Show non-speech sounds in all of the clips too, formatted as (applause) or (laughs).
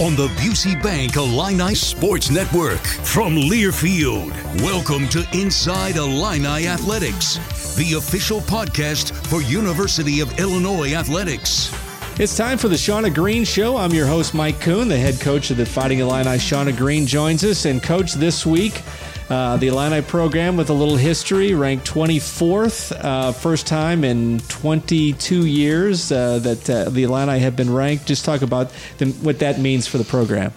on the Busey Bank Illini Sports Network. From Learfield, welcome to Inside Illini Athletics, the official podcast for University of Illinois Athletics. It's time for the Shauna Green Show. I'm your host, Mike Kuhn, the head coach of the Fighting Illini. Shauna Green joins us. And, coach, this week, uh, the Illini program with a little history, ranked 24th, uh, first time in 22 years uh, that uh, the Illini have been ranked. Just talk about the, what that means for the program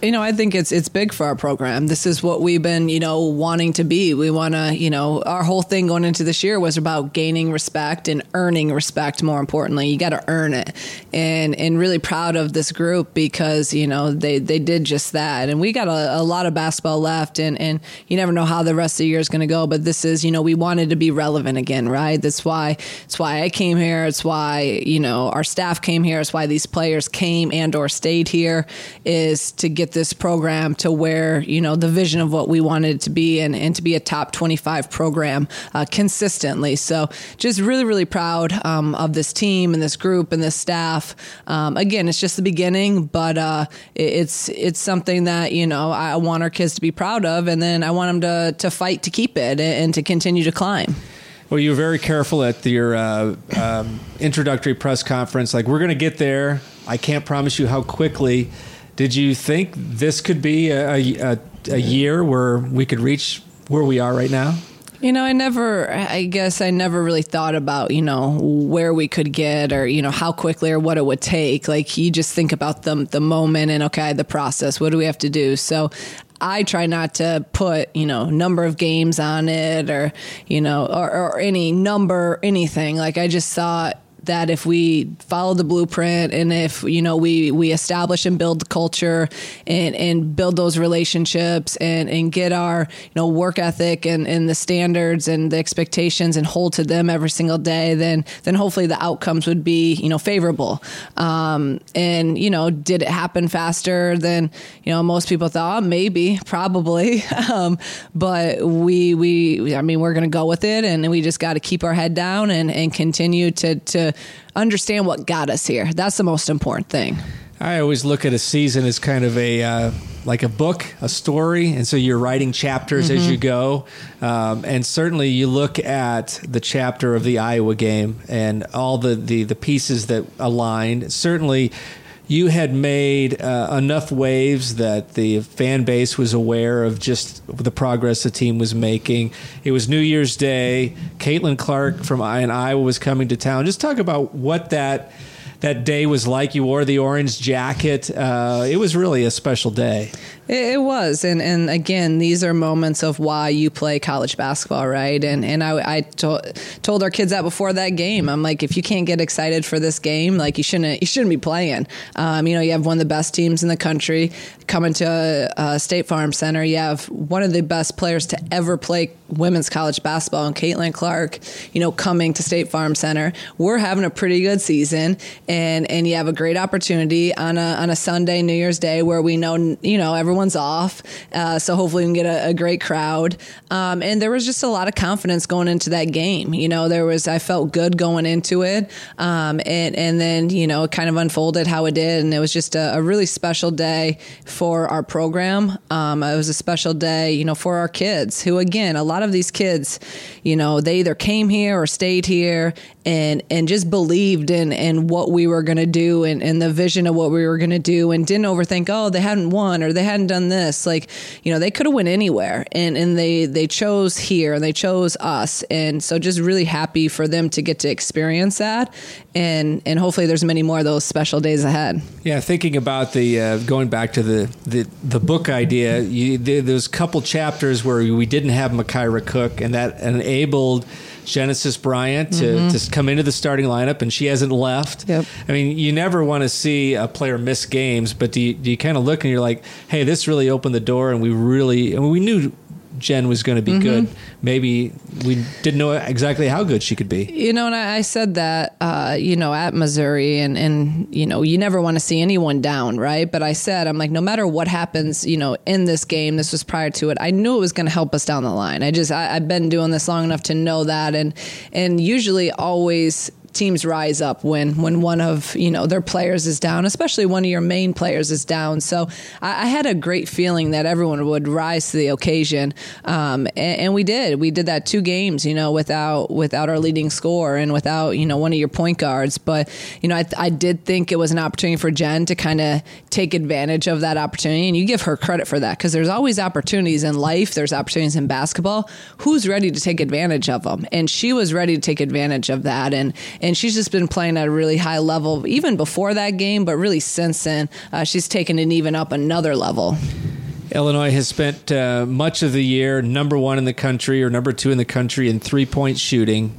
you know, I think it's it's big for our program. This is what we've been, you know, wanting to be. We want to, you know, our whole thing going into this year was about gaining respect and earning respect. More importantly, you got to earn it, and and really proud of this group because you know they they did just that. And we got a, a lot of basketball left, and and you never know how the rest of the year is going to go. But this is, you know, we wanted to be relevant again, right? That's why it's why I came here. It's why you know our staff came here. It's why these players came and or stayed here is to get get this program to where you know the vision of what we wanted it to be and, and to be a top 25 program uh, consistently so just really really proud um, of this team and this group and this staff um, again it's just the beginning but uh, it's it's something that you know I want our kids to be proud of and then I want them to to fight to keep it and to continue to climb well, you were very careful at your uh, um, introductory press conference. Like, we're going to get there. I can't promise you how quickly. Did you think this could be a, a, a year where we could reach where we are right now? You know, I never, I guess I never really thought about, you know, where we could get or, you know, how quickly or what it would take. Like you just think about the, the moment and, okay, the process, what do we have to do? So I try not to put, you know, number of games on it or, you know, or, or any number, anything. Like I just thought, that if we follow the blueprint and if you know we we establish and build culture and and build those relationships and and get our you know work ethic and and the standards and the expectations and hold to them every single day then then hopefully the outcomes would be you know favorable. Um, and you know did it happen faster than you know most people thought? Maybe probably. (laughs) Um, but we we I mean we're gonna go with it and we just got to keep our head down and and continue to to understand what got us here. That's the most important thing. I always look at a season as kind of a uh, like a book, a story, and so you're writing chapters mm-hmm. as you go. Um, and certainly, you look at the chapter of the Iowa game and all the the, the pieces that aligned. Certainly, you had made uh, enough waves that the fan base was aware of just the progress the team was making. It was New Year's Day. Caitlin Clark from and Iowa was coming to town. Just talk about what that that day was like. You wore the orange jacket. Uh, it was really a special day. It, it, was, and and again, these are moments of why you play college basketball, right? And and I, I to, told our kids that before that game. I'm like, if you can't get excited for this game, like you shouldn't you shouldn't be playing. Um, you know, you have one of the best teams in the country coming to a, State Farm Center. You have one of the best players to ever play women's college basketball, and Caitlin Clark. You know, coming to State Farm Center. We're having a pretty good season, and and you have a great opportunity on a on a Sunday, New Year's Day, where we know you know everyone's off. Uh, so hopefully we can get a, a great crowd. Um, and there was just a lot of confidence going into that game. You know, there was, I felt good going into it. Um, and, and then, you know, it kind of unfolded how it did. And it was just a, a really special day for our program. Um, it was a special day, you know, for our kids who, again, a lot of these kids, you know, they either came here or stayed here and and just believed in in what we were going to do and, and the vision of what we were going to do and didn't overthink oh they hadn't won or they hadn't done this. Like you know they could have went anywhere and and they they chose here and they chose us. And so just really happy for them to get to experience that. And and hopefully there's many more of those special days ahead. Yeah thinking about the uh, going back to the the, the book idea you, there's a couple chapters where we didn't have Makira Cook and that enabled Genesis Bryant to, mm-hmm. to come into the starting lineup, and she hasn't left. Yep. I mean, you never want to see a player miss games, but do you, do you kind of look and you're like, hey, this really opened the door, and we really, I mean, we knew Jen was going to be mm-hmm. good. Maybe we didn't know exactly how good she could be. You know, and I, said that, uh, you know, at Missouri, and and you know, you never want to see anyone down, right? But I said, I'm like, no matter what happens, you know, in this game, this was prior to it. I knew it was going to help us down the line. I just, I, I've been doing this long enough to know that, and and usually always teams rise up when when one of you know their players is down, especially one of your main players is down. So I, I had a great feeling that everyone would rise to the occasion, um, and, and, we did. We did that two games, you know, without without our leading score and without you know one of your point guards. But you know, I, I did think it was an opportunity for Jen to kind of take advantage of that opportunity, and you give her credit for that because there's always opportunities in life. There's opportunities in basketball. Who's ready to take advantage of them? And she was ready to take advantage of that, and and she's just been playing at a really high level even before that game, but really since then, uh, she's taken it even up another level. Illinois has spent uh, much of the year number one in the country or number two in the country in three point shooting.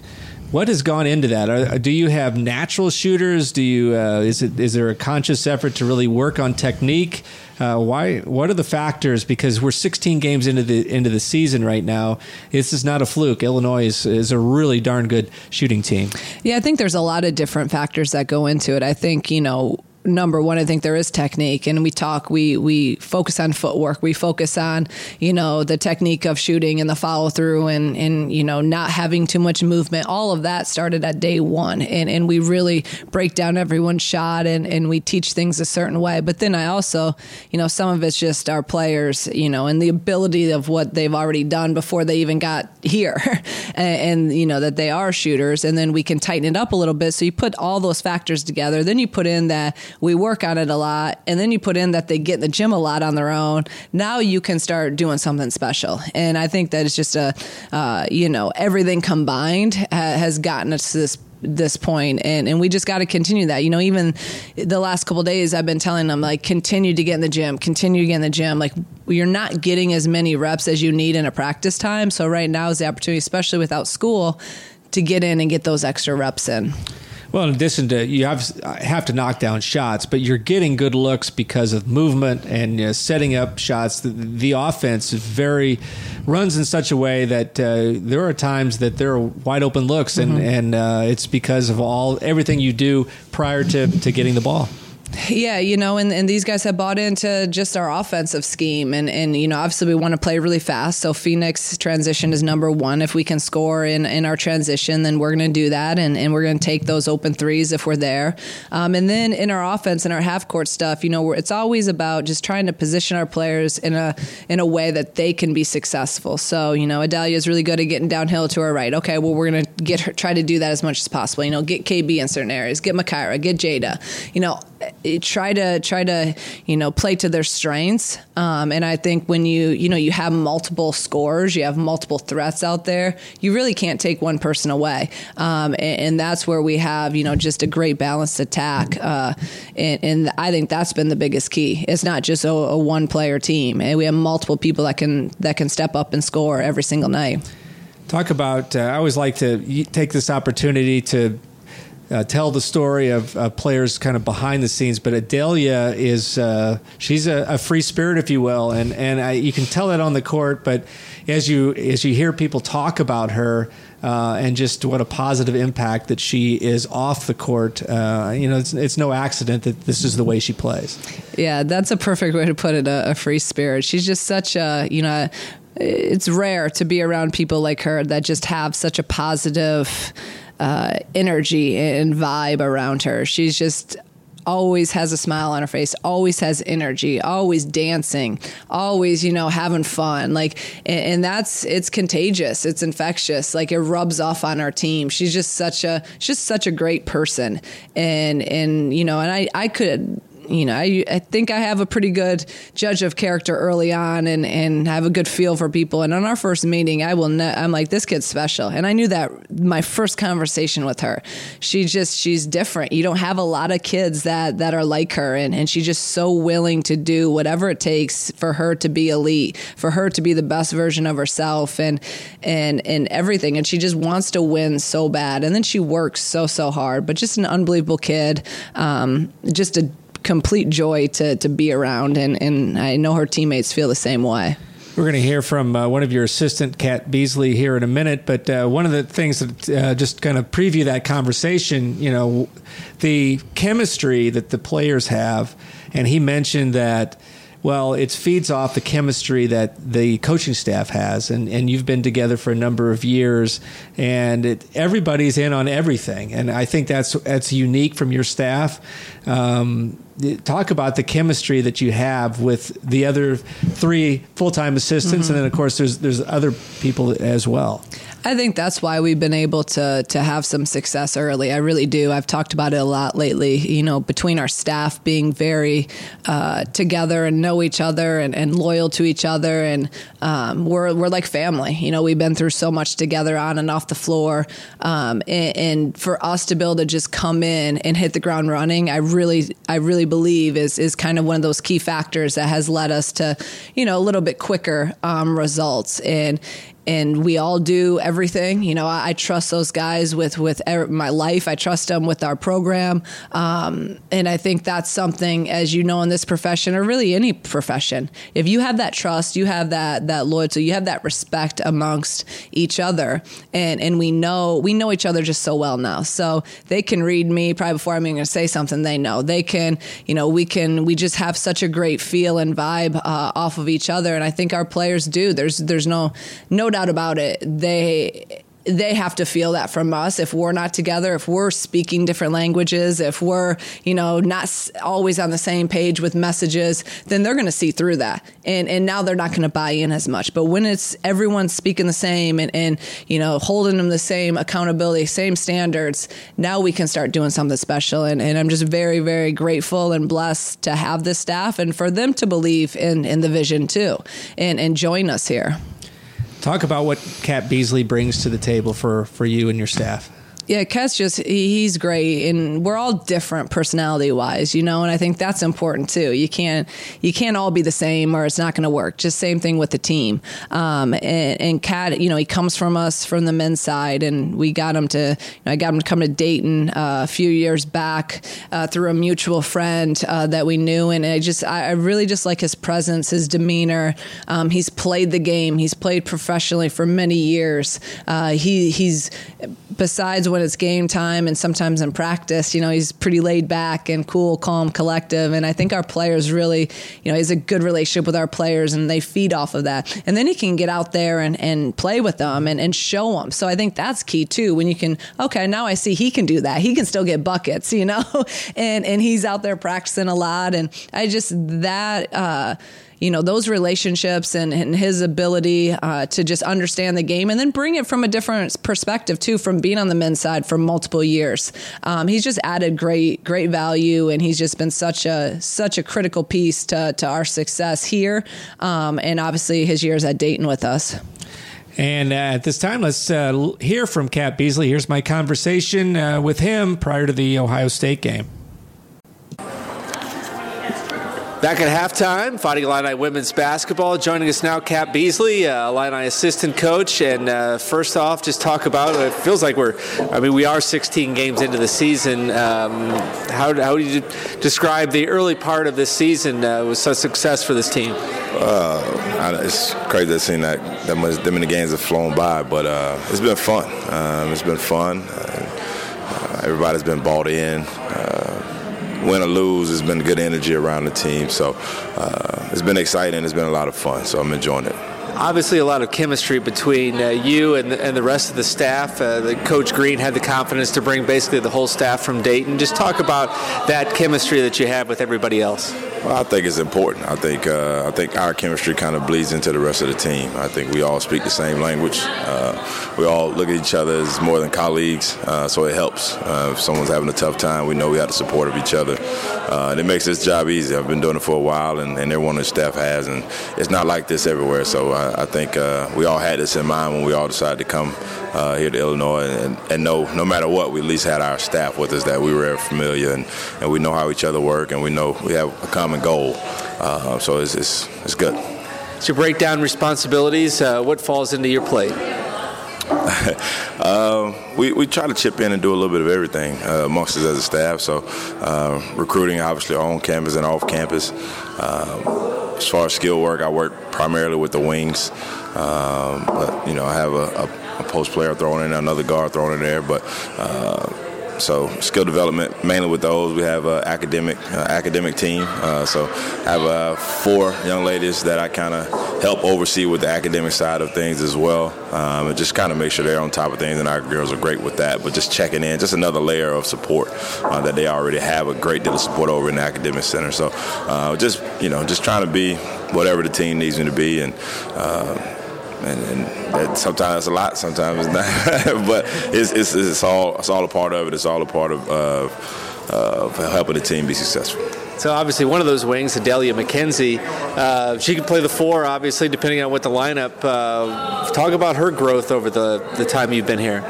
What has gone into that? Are, do you have natural shooters? Do you uh, is it is there a conscious effort to really work on technique? Uh, why? What are the factors? Because we're 16 games into the into the season right now. This is not a fluke. Illinois is, is a really darn good shooting team. Yeah, I think there's a lot of different factors that go into it. I think you know number one, I think there is technique, and we talk, we we focus on footwork, we focus on you know the technique of shooting and the follow through, and and you know not having too much movement. All of that started at day one, and and we really break down everyone's shot, and and we teach things a certain way. But then I also, you know, some of it's just our players, you know, and the ability of what they've already done before they even got here, (laughs) and, and you know that they are shooters, and then we can tighten it up a little bit. So you put all those factors together, then you put in that we work on it a lot, and then you put in that they get in the gym a lot on their own. Now you can start doing something special, and I think that it's just a, uh, you know, everything combined ha- has gotten us to this this point and, and we just got to continue that. You know even the last couple days i've been telling them like continue to get in the gym continue to get in the gym. Like you're not getting as many reps as you need in a practice time. So right now is the opportunity especially without school to get in and get those extra reps in well, in addition to you have have to knock down shots, but you're getting good looks because of movement and you know, setting up shots. The, the, offense is very runs in such a way that uh, there are times that there are wide open looks, and mm-hmm. and uh, it's because of all everything you do prior to to getting the ball. Yeah, you know, and, and these guys have bought into just our offensive scheme. And, and you know, obviously we want to play really fast. So Phoenix transition is number one. If we can score in, in our transition, then we're going to do that. And, and we're going to take those open threes if we're there. Um, and then in our offense and our half court stuff, you know, it's always about just trying to position our players in a in a way that they can be successful. So, you know, Adalia is really good at getting downhill to our right. Okay, well, we're going to get her, try to do that as much as possible. You know, get KB in certain areas, get Makira, get Jada. You know, try to try to you know play to their strengths. Um, and i think when you you know you have multiple scores you have multiple threats out there you really can't take one person away. Um, and, and, that's where we have you know just a great balanced attack. Uh, and, and, i think that's been the biggest key. It's not just a, a one player team. And we have multiple people that can that can step up and score every single night. Talk about uh, i always like to take this opportunity to uh, tell the story of uh, players kind of behind the scenes. But Adalia is uh, she's a, a, free spirit, if you will, and and I, you can tell that on the court. But as you as you hear people talk about her. Uh, and just what a positive impact that she is off the court. Uh, you know, it's, it's no accident that this is the way she plays. Yeah, that's a perfect way to put it. A, a free spirit. She's just such a you know it's rare to be around people like her that just have such a positive uh, energy and vibe around her. She's just always has a smile on her face, always has energy, always dancing, always, you know, having fun. Like, and, and, that's, it's contagious. It's infectious. Like it rubs off on our team. She's just such a, she's just such a great person. And, and, you know, and I, I could, you know, I, I think I have a pretty good judge of character early on and, and have a good feel for people. And on our first meeting, I will, ne- I'm like, this kid's special. And I knew that my first conversation with her, she just, she's different. You don't have a lot of kids that, that are like her. And, and she's just so willing to do whatever it takes for her to be elite, for her to be the best version of herself and, and, and everything. And she just wants to win so bad. And then she works so, so hard, but just an unbelievable kid. Um, just a complete joy to, to be around, and, and I know her teammates feel the same way. We're going to hear from uh, one of your assistant, Kat Beasley, here in a minute. But uh, one of the things that uh, just kind of preview that conversation, you know, the chemistry that the players have, and he mentioned that Well, it feeds off the chemistry that the coaching staff has, and, and you've been together for a number of years, and it, everybody's in on everything, and I think that's that's unique from your staff. Um, talk about the chemistry that you have with the other three full time assistants, mm-hmm. and then of course there's there's other people as well. I think that's why we've been able to to have some success early. I really do. I've talked about it a lot lately. You know, between our staff being very uh, together and know each other and, and loyal to each other, and um, we're we're like family. You know, we've been through so much together on and off the floor, um, and, and, for us to be able to just come in and hit the ground running, I really I really believe is is kind of one of those key factors that has led us to you know a little bit quicker um, results and and we all do everything. You know, I, I trust those guys with with my life. I trust them with our program, um, and I think that's something, as you know, in this profession or really any profession, if you have that trust, you have that that loyalty, you have that respect amongst each other, and and we know we know each other just so well now. So they can read me probably before I'm even going to say something. They know they can. You know, we can. We just have such a great feel and vibe uh, off of each other, and I think our players do. There's there's no no doubt doubt about it, they they have to feel that from us. If we're not together if we're speaking different languages if we're you know not always on the same page with messages then they're going to see through that. And and now they're not going to buy in as much. But when it's everyone speaking the same and and you know holding them the same accountability same standards now we can start doing something special. And, and i'm just very very grateful and blessed to have this staff and for them to believe in in the vision too. And and join us here Talk about what Cat Beasley brings to the table for, for you and your staff. Yeah, Cat's just he's great, and we're all different personality wise, you know. And I think that's important too. You can't you can't all be the same, or it's not going to work. Just same thing with the team. Um, and, and Cat, you know, he comes from us from the men's side, and we got him to. You know, I got him to come to Dayton uh, a few years back uh, through a mutual friend uh, that we knew, and I just I, I, really just like his presence, his demeanor. Um, he's played the game. He's played professionally for many years. Uh, he he's besides when it's game time and sometimes in practice, you know, he's pretty laid back and cool, calm, collective. And I think our players really, you know, he's a good relationship with our players and they feed off of that. And then he can get out there and, and play with them and, and show them. So I think that's key too. When you can, okay, now I see he can do that. He can still get buckets, (laughs) you know, and, and he's out there practicing a lot. And I just, that, uh, you know those relationships and, and his ability uh, to just understand the game and then bring it from a different perspective too from being on the men's side for multiple years um, he's just added great great value and he's just been such a such a critical piece to, to our success here um, and obviously his years at Dayton with us and uh, at this time, let's uh, hear from Cat Beasley. Here's my conversation uh, with him prior to the Ohio State game. Back at halftime, Fighting Illini women's basketball. Joining us now, Cat Beasley, uh, Illini assistant coach. And uh, first off, just talk about it feels like we're, I mean, we are 16 games into the season. Um, how, how do you describe the early part of this season uh, with such success for this team? Uh, it's crazy to see that that much them many games have flown by, but uh, it's been fun. Um, it's been fun. Uh, everybody's been bought in win or lose, it's been good energy around the team. So uh, it's been exciting. It's been a lot of fun. So I'm enjoying it obviously a lot of chemistry between uh, you and the, and the rest of the staff. Uh, the Coach Green had the confidence to bring basically the whole staff from Dayton. Just talk about that chemistry that you have with everybody else. Well, I think it's important. I think uh, I think our chemistry kind of bleeds into the rest of the team. I think we all speak the same language. Uh, we all look at each other as more than colleagues, uh, so it helps. Uh, if someone's having a tough time, we know we have the support of each other, and it makes this job easy. I've been doing it for a while, and, and everyone on the staff has, and it's not like this everywhere. So I, I think uh, we all had this in mind when we all decided to come here to Illinois, and, and know no matter what, we at least had our staff with us that we were familiar and, and we know how each other work, and we know we have a common goal. Uh, so it's, it's, it's good. To break down responsibilities. Uh, what falls into your plate? uh, (laughs) we, we try to chip in and do a little bit of everything uh, amongst us as a staff. So uh, recruiting, obviously, on campus and off campus. Uh, as far as skill work, I work primarily with the wings. Um, but, you know, I have a, a, a, post player thrown in, another guard thrown in there. But so skill development mainly with those. We have an academic uh, academic team. Uh, so I have uh, four young ladies that I kind of help oversee with the academic side of things as well, um, and just kind of make sure they're on top of things. And our girls are great with that. But just checking in, just another layer of support uh, that they already have a great deal of support over in the academic center. So uh, just you know, just trying to be whatever the team needs me to be, and uh, and, and sometimes it's a lot, sometimes it's not. (laughs) but it's, it's, it's, all it's all a part of it. It's all a part of, uh, helping the team be successful. So obviously, one of those wings, Adalia McKenzie, uh, she can play the four, obviously, depending on what the lineup. Uh, talk about her growth over the, the time you've been here. (laughs)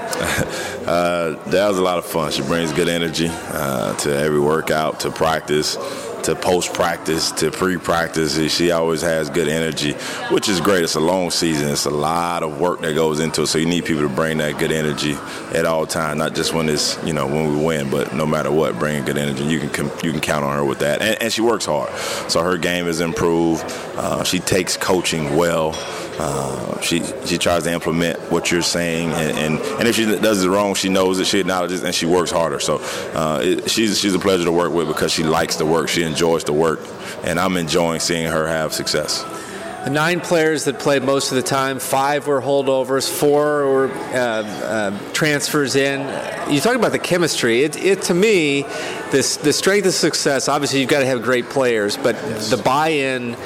uh, that was a lot of fun. She brings good energy uh, to every workout, to practice to post practice to pre practice. She always has good energy, which is great. It's a long season. It's a lot of work that goes into it. So you need people to bring that good energy at all times, not just when it's you know when we win, but no matter what, bringing good energy. You can you can count on her with that, and, and she works hard. So her game is improved. Uh, she takes coaching well. Uh, she she tries to implement what you're saying, and, and, and, if she does it wrong, she knows it, she acknowledges, and she works harder. So uh, it, she's she's a pleasure to work with because she likes the work, she enjoys the work, and I'm enjoying seeing her have success. The nine players that played most of the time, five were holdovers, four were uh, uh, transfers in. You talk about the chemistry. It, it to me, this the strength of success. Obviously, you've got to have great players, but yes. the buy-in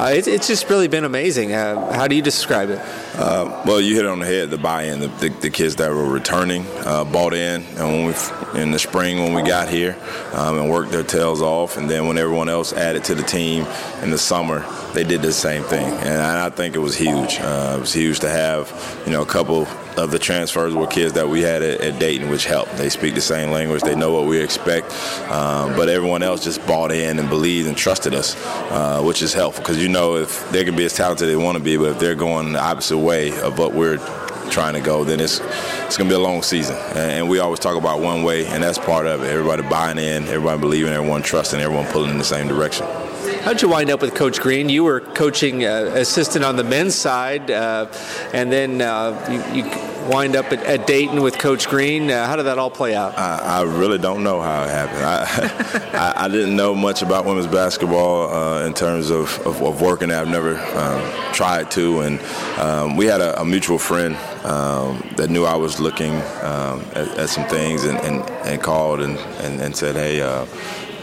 uh, it, it's just really been amazing. Uh, how do you describe it? Uh, well, you hit it on the head. The buy-in, the, the, the kids that were returning uh, bought in, and we in the spring when we got here, um, and worked their tails off, and then when everyone else added to the team in the summer, they did the same thing, and I, I think it was huge. Uh, it was huge to have, you know, a couple of the transfers were kids that we had at, at, Dayton, which helped. They speak the same language, they know what we expect, um, but everyone else just bought in and believed and trusted us, uh, which is helpful because you know if they can be as talented as they want to be, but if they're going the opposite way of what we're trying to go, then it's it's to be a long season. And we always talk about one way, and that's part of it. Everybody buying in, everybody believing, everyone trusting, everyone pulling in the same direction. How'd you wind up with Coach Green? You were coaching uh, assistant on the men's side, uh, and then uh, you, you, wind up at, at, Dayton with Coach Green. Uh, how did that all play out? I, I, really don't know how it happened. I, (laughs) I, I didn't know much about women's basketball uh, in terms of, of, of, working. I've never um, tried to, and um, we had a, a mutual friend um, that knew I was looking um, at, at, some things and, and, and called and, and, and said, hey, uh,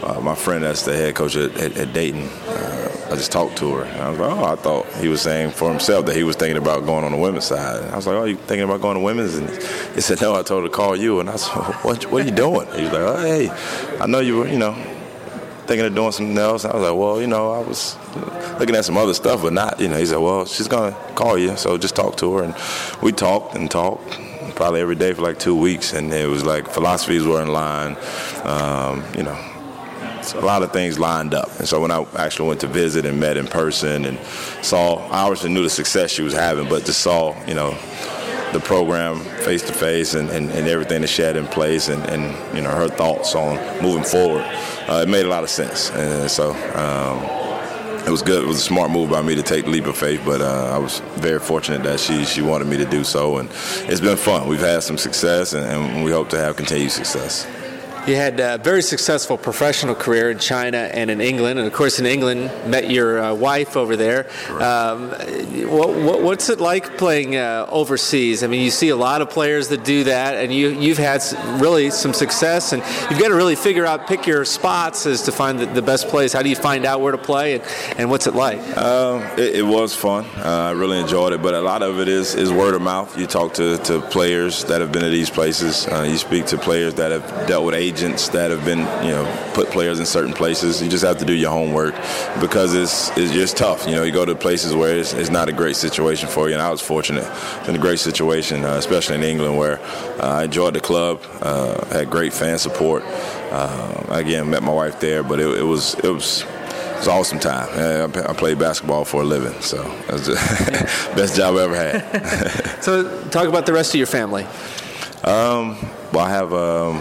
uh, my friend that's the head coach at, at, at Dayton, uh, I just talked to her. And I was like, oh, I thought he was saying for himself that he was thinking about going on the women's side. And I was like, oh, you thinking about going to women's? And he said, no, I told her to call you. And I said, what, what are you doing? He was like, oh, hey, I know you were, you know, thinking of doing something else. And I was like, well, you know, I was looking at some other stuff, but not, you know. He said, well, she's going to call you, so just talk to her. And we talked and talked probably every day for like two weeks, and it was like philosophies were in line. Um, you know, a lot of things lined up. And so when I actually went to visit and met in person and saw, I obviously knew the success she was having, but just saw, you know, the program face to face and everything that she had in place and, and, you know her thoughts on moving forward, uh, it made a lot of sense. And so um, it was good. It was a smart move by me to take the leap of faith, but uh, I was very fortunate that she she wanted me to do so, and it's been fun. We've had some success, and, and we hope to have continued success. You had a very successful professional career in China and in England, and of course in England met your uh, wife over there. Um, what, what, what's it like playing uh, overseas? I mean, you see a lot of players that do that, and you you've had really some success, and you've got to really figure out pick your spots as to find the, the best place. How do you find out where to play, and, and what's it like? Um, it, it, was fun. Uh, I really enjoyed it, but a lot of it is is word of mouth. You talk to, to players that have been to these places. Uh, you speak to players that have dealt with agents agents that have been, you know, put players in certain places. You just have to do your homework because it's it's just tough. You know, you go to places where it's, it's not a great situation for you. And I was fortunate in a great situation, uh, especially in England, where uh, I enjoyed the club, uh, had great fan support. Uh, again, met my wife there, but it, it was it was it was an awesome time. I played basketball for a living, so was the (laughs) best job I ever had. (laughs) so, talk about the rest of your family. Um, well, I have um,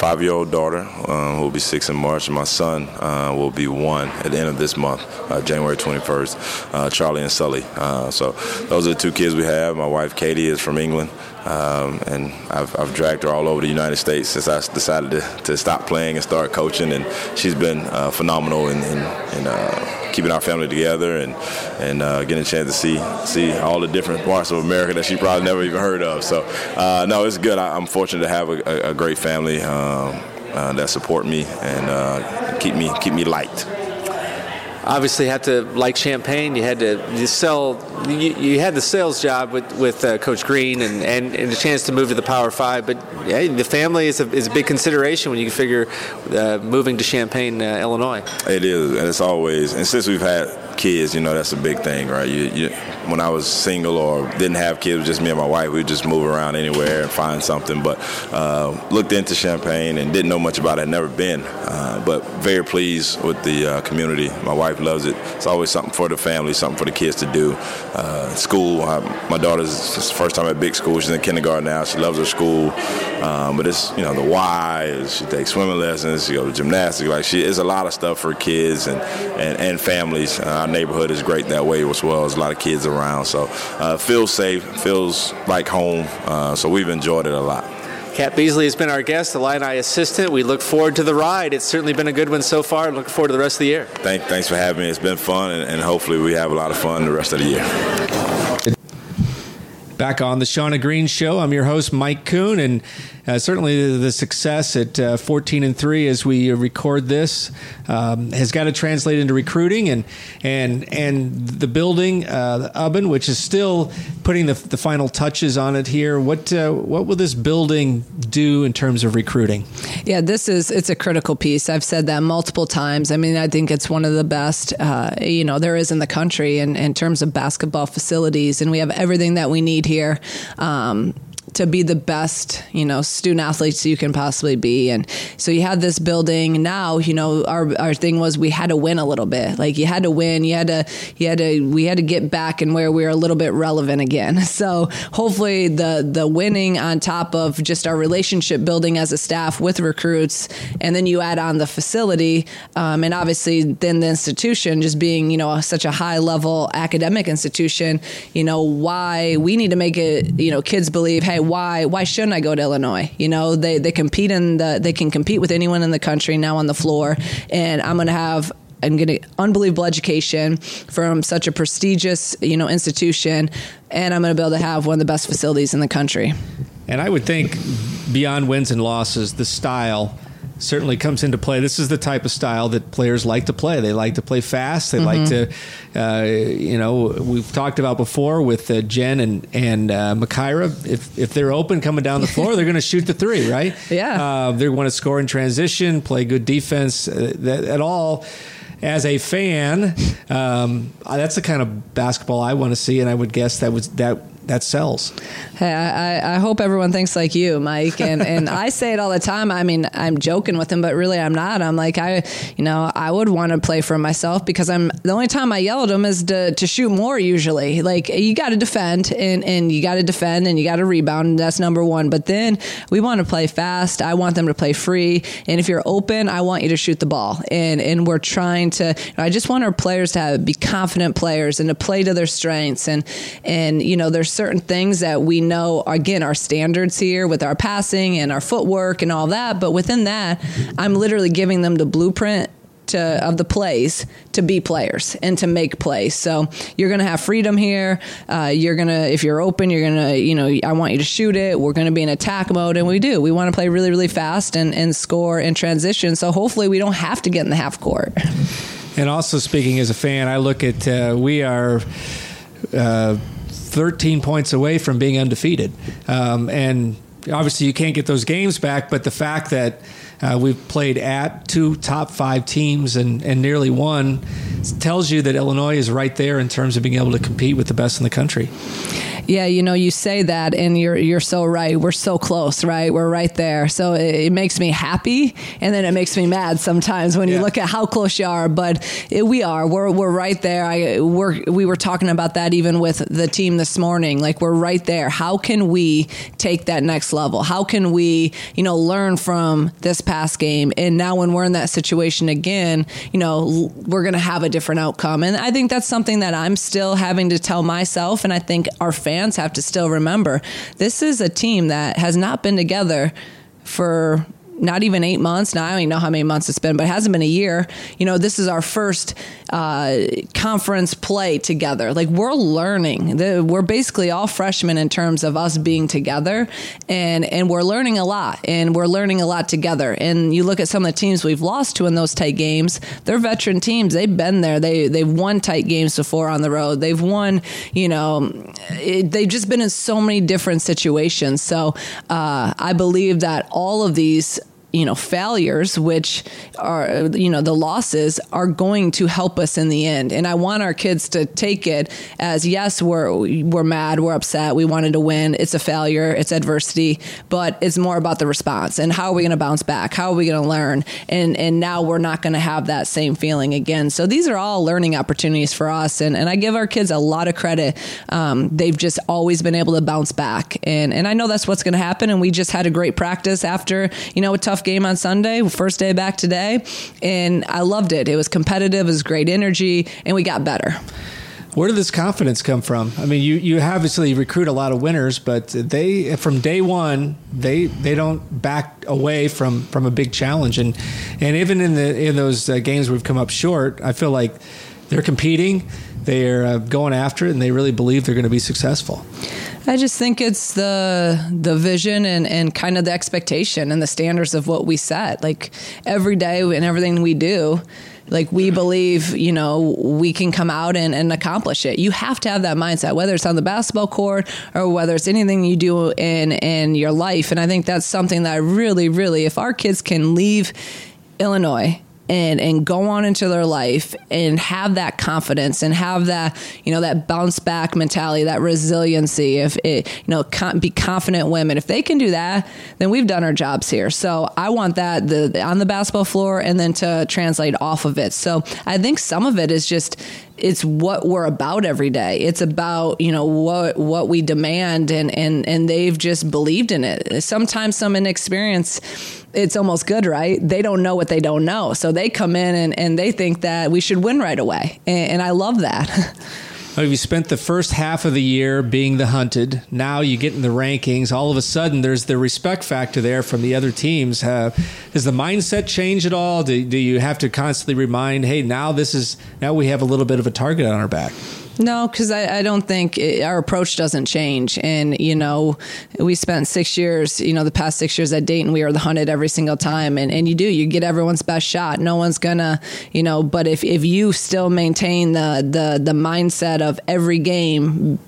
five-year-old daughter uh, who will be six in March, and my son uh, will be one at the end of this month, uh, January 21st. Uh, Charlie and Sully. Uh, so those are the two kids we have. My wife Katie is from England. Um, and I've, I've, dragged her all over the United States since I decided to, to stop playing and start coaching, and she's been uh, phenomenal in, in, in keeping our family together and and getting a chance to see see all the different parts of America that she probably never even heard of. So no, it's good. I, am fortunate to have a, a great family um, uh, that support me and uh, keep me keep me light obviously had to like champaign. You had to you sell. You, you, had the sales job with with uh, Coach Green and, and, and a chance to move to the Power Five. But yeah, the family is a, is a big consideration when you figure uh, moving to Champaign, uh, Illinois. It is, and it's always. And since we've had kids, you know, that's a big thing, right? You, you, when I was single or didn't have kids, just me and my wife, we'd just move around anywhere and find something. But uh, looked into Champaign and didn't know much about it, had never been. Uh, but very pleased with the uh, community. My wife loves it. It's always something for the family, something for the kids to do. Uh, school, uh, my daughter's first time at big school. She's in kindergarten now. She loves her school. Um, but it's, you know, the why, she takes swimming lessons, she goes to gymnastics. Like, she, it's a lot of stuff for kids and, and, and families. Uh, neighborhood is great that way as well. There's a lot of kids around, so uh, feels safe, feels like home. Uh, so we've enjoyed it a lot. Cat Beasley has been our guest, the Illini assistant. We look forward to the ride. It's certainly been a good one so far. Looking forward to the rest of the year. Thank, thanks for having me. It's been fun, and, and hopefully we have a lot of fun the rest of the year. Back on the Shauna Green Show, I'm your host, Mike Kuhn, and uh, certainly the success at uh, 14 and three as we record this um, has got to translate into recruiting and and and the building, uh, the Ubben, which is still putting the, the final touches on it here. What uh, what will this building do in terms of recruiting? Yeah, this is it's a critical piece. I've said that multiple times. I mean, I think it's one of the best uh, you know there is in the country in, in terms of basketball facilities, and we have everything that we need here. Um, to be the best, you know, student athletes you can possibly be. And so you had this building. Now, you know, our our thing was we had to win a little bit. Like you had to win. You had to you had to we had to get back and where we were a little bit relevant again. (laughs) So hopefully the the winning on top of just our relationship building as a staff with recruits, and then you add on the facility, um, and obviously then the institution just being you know such a high level academic institution. You know why we need to make it. You know, kids believe, hey why why shouldn't I go to Illinois? You know, they they compete in the they can compete with anyone in the country now on the floor, and I'm going to have I'm getting unbelievable education from such a prestigious, you know, institution, and I'm going to be able to have one of the best facilities in the country. And I would think beyond wins and losses, the style certainly comes into play. This is the type of style that players like to play. They like to play fast. They mm-hmm. like to, uh, you know, we've talked about before with uh, Jen and and uh, Makira. If if they're open coming down the (laughs) floor, they're going to shoot the three, right? Yeah. Uh, they want to score in transition, play good defense. Uh, that at all as a fan, um, that's the kind of basketball I want to see, and I would guess that was that that sells. Hey, I, I hope everyone thinks like you, Mike. And and I say it all the time. I mean, I'm joking with him, but really, I'm not. I'm like, I, you know, I would want to play for myself because I'm the only time I yell at him is to, to shoot more. Usually, like you got to defend and and you got to defend and you got to rebound. And that's number one. But then we want to play fast. I want them to play free. And if you're open, I want you to shoot the ball. And and we're trying to. You know, I just want our players to have, be confident players and to play to their strengths. And and you know, there's certain things that we know, again, our standards here with our passing and our footwork and all that. But within that, I'm literally giving them the blueprint to, of the plays to be players and to make plays. So you're going to have freedom here. Uh, you're going to, if you're open, you're going to, you know, I want you to shoot it. We're going to be in attack mode. And we do. We want to play really, really fast and, and score and transition. So hopefully we don't have to get in the half court. And also, speaking as a fan, I look at, uh, we are. Uh, 13 points away from being undefeated. Um, and obviously, you can't get those games back, but the fact that uh, we've played at two top five teams and, and nearly won tells you that Illinois is right there in terms of being able to compete with the best in the country. Yeah, you know, you say that, and you're you're so right. We're so close, right? We're right there. So it, it makes me happy, and then it makes me mad sometimes when you look at how close you are. But it, we are. We're we're right there. I we're we were talking about that even with the team this morning. Like we're right there. How can we take that next level? How can we, you know, learn from this past game? And now when we're in that situation again, you know, we're going to have a different outcome. And I think that's something that I'm still having to tell myself, and I think our fans have to still remember. This is a team that has not been together for not even eight months. Now I don't even know how many months it's been, but it hasn't been a year. You know, this is our first uh, conference play together. Like we're learning. The, we're basically all freshmen in terms of us being together, and and we're learning a lot, and we're learning a lot together. And you look at some of the teams we've lost to in those tight games. They're veteran teams. They've been there. They they've won tight games before on the road. They've won. You know, it, they've just been in so many different situations. So uh, I believe that all of these you know failures which are you know the losses are going to help us in the end. And i want our kids to take it as yes we're we're mad we're upset we wanted to win it's a failure it's adversity but it's more about the response and how are we going to bounce back? How are we going to learn? And and now we're not going to have that same feeling again. So these are all learning opportunities for us and and i give our kids a lot of credit. Um, they've just always been able to bounce back. And and i know that's what's going to happen and we just had a great practice after you know a tough game on Sunday, first day back today, and I loved it. It was competitive, it was great energy, and we got better. Where did this confidence come from? I mean, you, you obviously recruit a lot of winners, but they from day one they they don't back away from from a big challenge, and and even in the in those uh, games we've come up short, I feel like they're competing, they're uh, going after it, and they really believe they're going to be successful. I just think it's the the vision and, and kind of the expectation and the standards of what we set. Like every day and everything we do, like we believe, you know, we can come out and, and accomplish it. You have to have that mindset, whether it's on the basketball court or whether it's anything you do in in your life. And I think that's something that I really, really, if our kids can leave Illinois and and go on into their life and have that confidence and have that you know that bounce back mentality that resiliency if it you know be confident women if they can do that then we've done our jobs here so i want that the on the basketball floor and then to translate off of it so i think some of it is just it's what we're about every day. It's about you know what what we demand, and and and they've just believed in it. Sometimes some inexperience, it's almost good, right? They don't know what they don't know, so they come in and and they think that we should win right away, and, and I love that. (laughs) Well, you spent the first half of the year being the hunted. Now you get in the rankings. All of a sudden, there's the respect factor there from the other teams. Uh, does the mindset change at all? Do, do you have to constantly remind, hey, now this is now we have a little bit of a target on our back? No, because I, I don't think it, our approach doesn't change. And, you know, we spent six years, you know, the past six years at Dayton, we were the hunted every single time. And, and you do, you get everyone's best shot. No one's going to, you know, but if, if you still maintain the, the, the mindset of every game,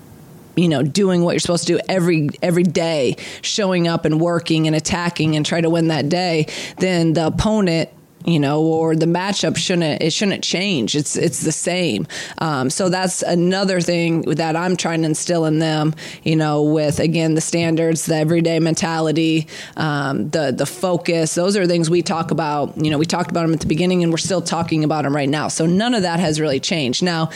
you know doing what you're supposed to do every every day showing up and working and attacking and try to win that day then the opponent you know, or the matchup shouldn't it shouldn't change. It's it's the same. Um, so that's another thing that I'm trying to instill in them. You know, with again the standards, the everyday mentality, um, the the focus. Those are things we talk about. You know, we talked about them at the beginning, and we're still talking about them right now. So none of that has really changed now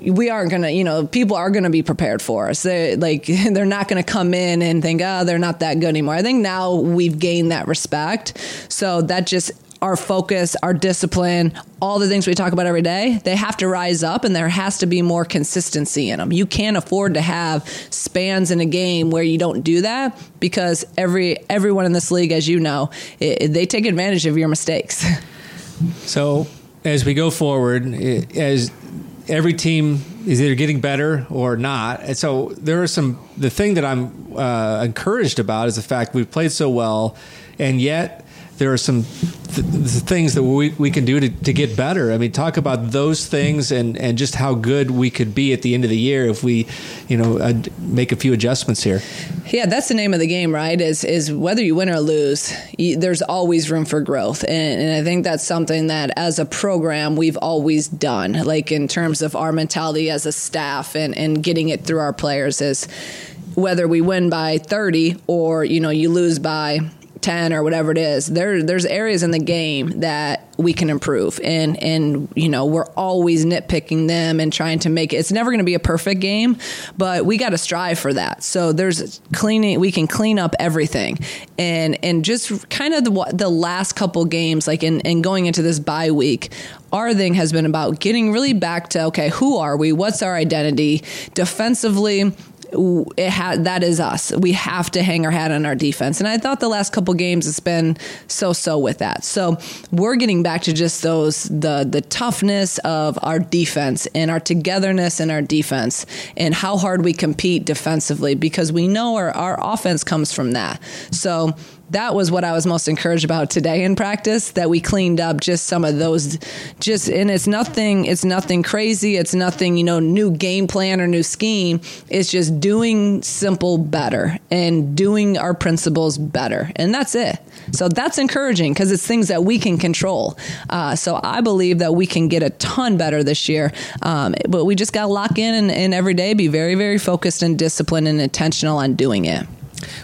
we aren't gonna, you know, people are gonna be prepared for us. They like (laughs) they're not gonna come in and think, oh, they're not that good anymore. I think now we've gained that respect, so that just our focus, our discipline, all the things we talk about every day, they have to rise up and there has to be more consistency in them. You can't afford to have spans in a game where you don't do that because every everyone in this league, as you know, it, they take advantage of your mistakes. (laughs) So as we go forward, i- as every team is either getting better or not, and so there are some. The thing that I'm uh, encouraged about is the fact we've played so well, and yet there are some the things that we, we can do to, to get better. I mean, talk about those things and, and just how good we could be at the end of the year if we, you know, uh, make a few adjustments here. Yeah, that's the name of the game, right? Is is whether you win or lose, you, there's always room for growth, and, and I think that's something that as a program we've always done, like in terms of our mentality as a staff and and getting it through our players is whether we win by 30 or you know you lose by 10 or whatever it is there there's areas in the game that we can improve. And and you know we're always nitpicking them and trying to make it it's never going to be a perfect game but we got to strive for that. So there's cleaning we can clean up everything. And and just kind of the, the last couple games like in, in going into this bye week our thing has been about getting really back to okay who are we? What's our identity? Defensively it ha- that is us. We have to hang our hat on our defense. And I thought the last couple games it's been so so with that. So we're getting back to just those the the toughness of our defense and our togetherness in our defense and how hard we compete defensively because we know our, our offense comes from that. So that was what I was most encouraged about today in practice that we cleaned up just some of those just and it's nothing it's nothing crazy. It's nothing you know new game plan or new scheme. It's just doing simple better and doing our principles better. And that's it. So that's encouraging because it's things that we can control. Uh, so I believe that we can get a ton better this year. Um, but we just got to lock in and, and every day be very very focused and disciplined and intentional on doing it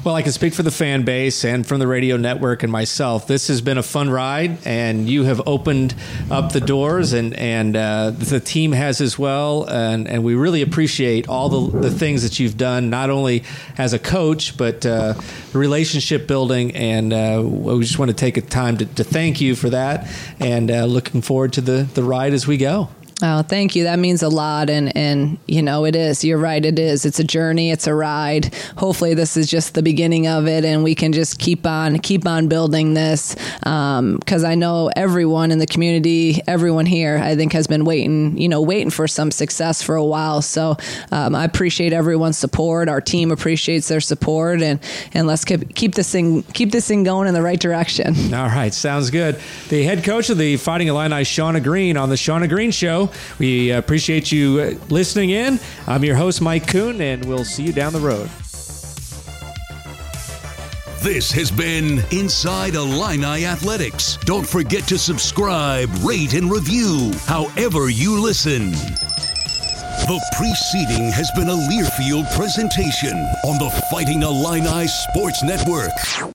well, I can speak for the fan base and from the radio network and myself. This has been a fun ride, and you have opened up the doors, and and uh, the team has as well. And, and we really appreciate all the, the things that you've done, not only as a coach, but uh, relationship building. And uh, we just want to take a time to, to thank you for that, and uh, looking forward to the, the ride as we go. Oh, thank you. That means a lot. And, and, you know, it is. You're right. It is. It's a journey. It's a ride. Hopefully this is just the beginning of it and we can just keep on, keep on building this. Um, cause I know everyone in the community, everyone here, I think has been waiting, you know, waiting for some success for a while. So, um, I appreciate everyone's support. Our team appreciates their support and, and let's keep, keep this thing, keep this thing going in the right direction. All right. Sounds good. The head coach of the Fighting Illini, Shauna Green on the Shauna Green show. We appreciate you uh, listening in. I'm your host, Mike Kuhn, and we'll see you down the road. This has been Inside Illini Athletics. Don't forget to subscribe, rate, and review however you listen. The preceding has been a Learfield presentation on the Fighting Illini Sports Network.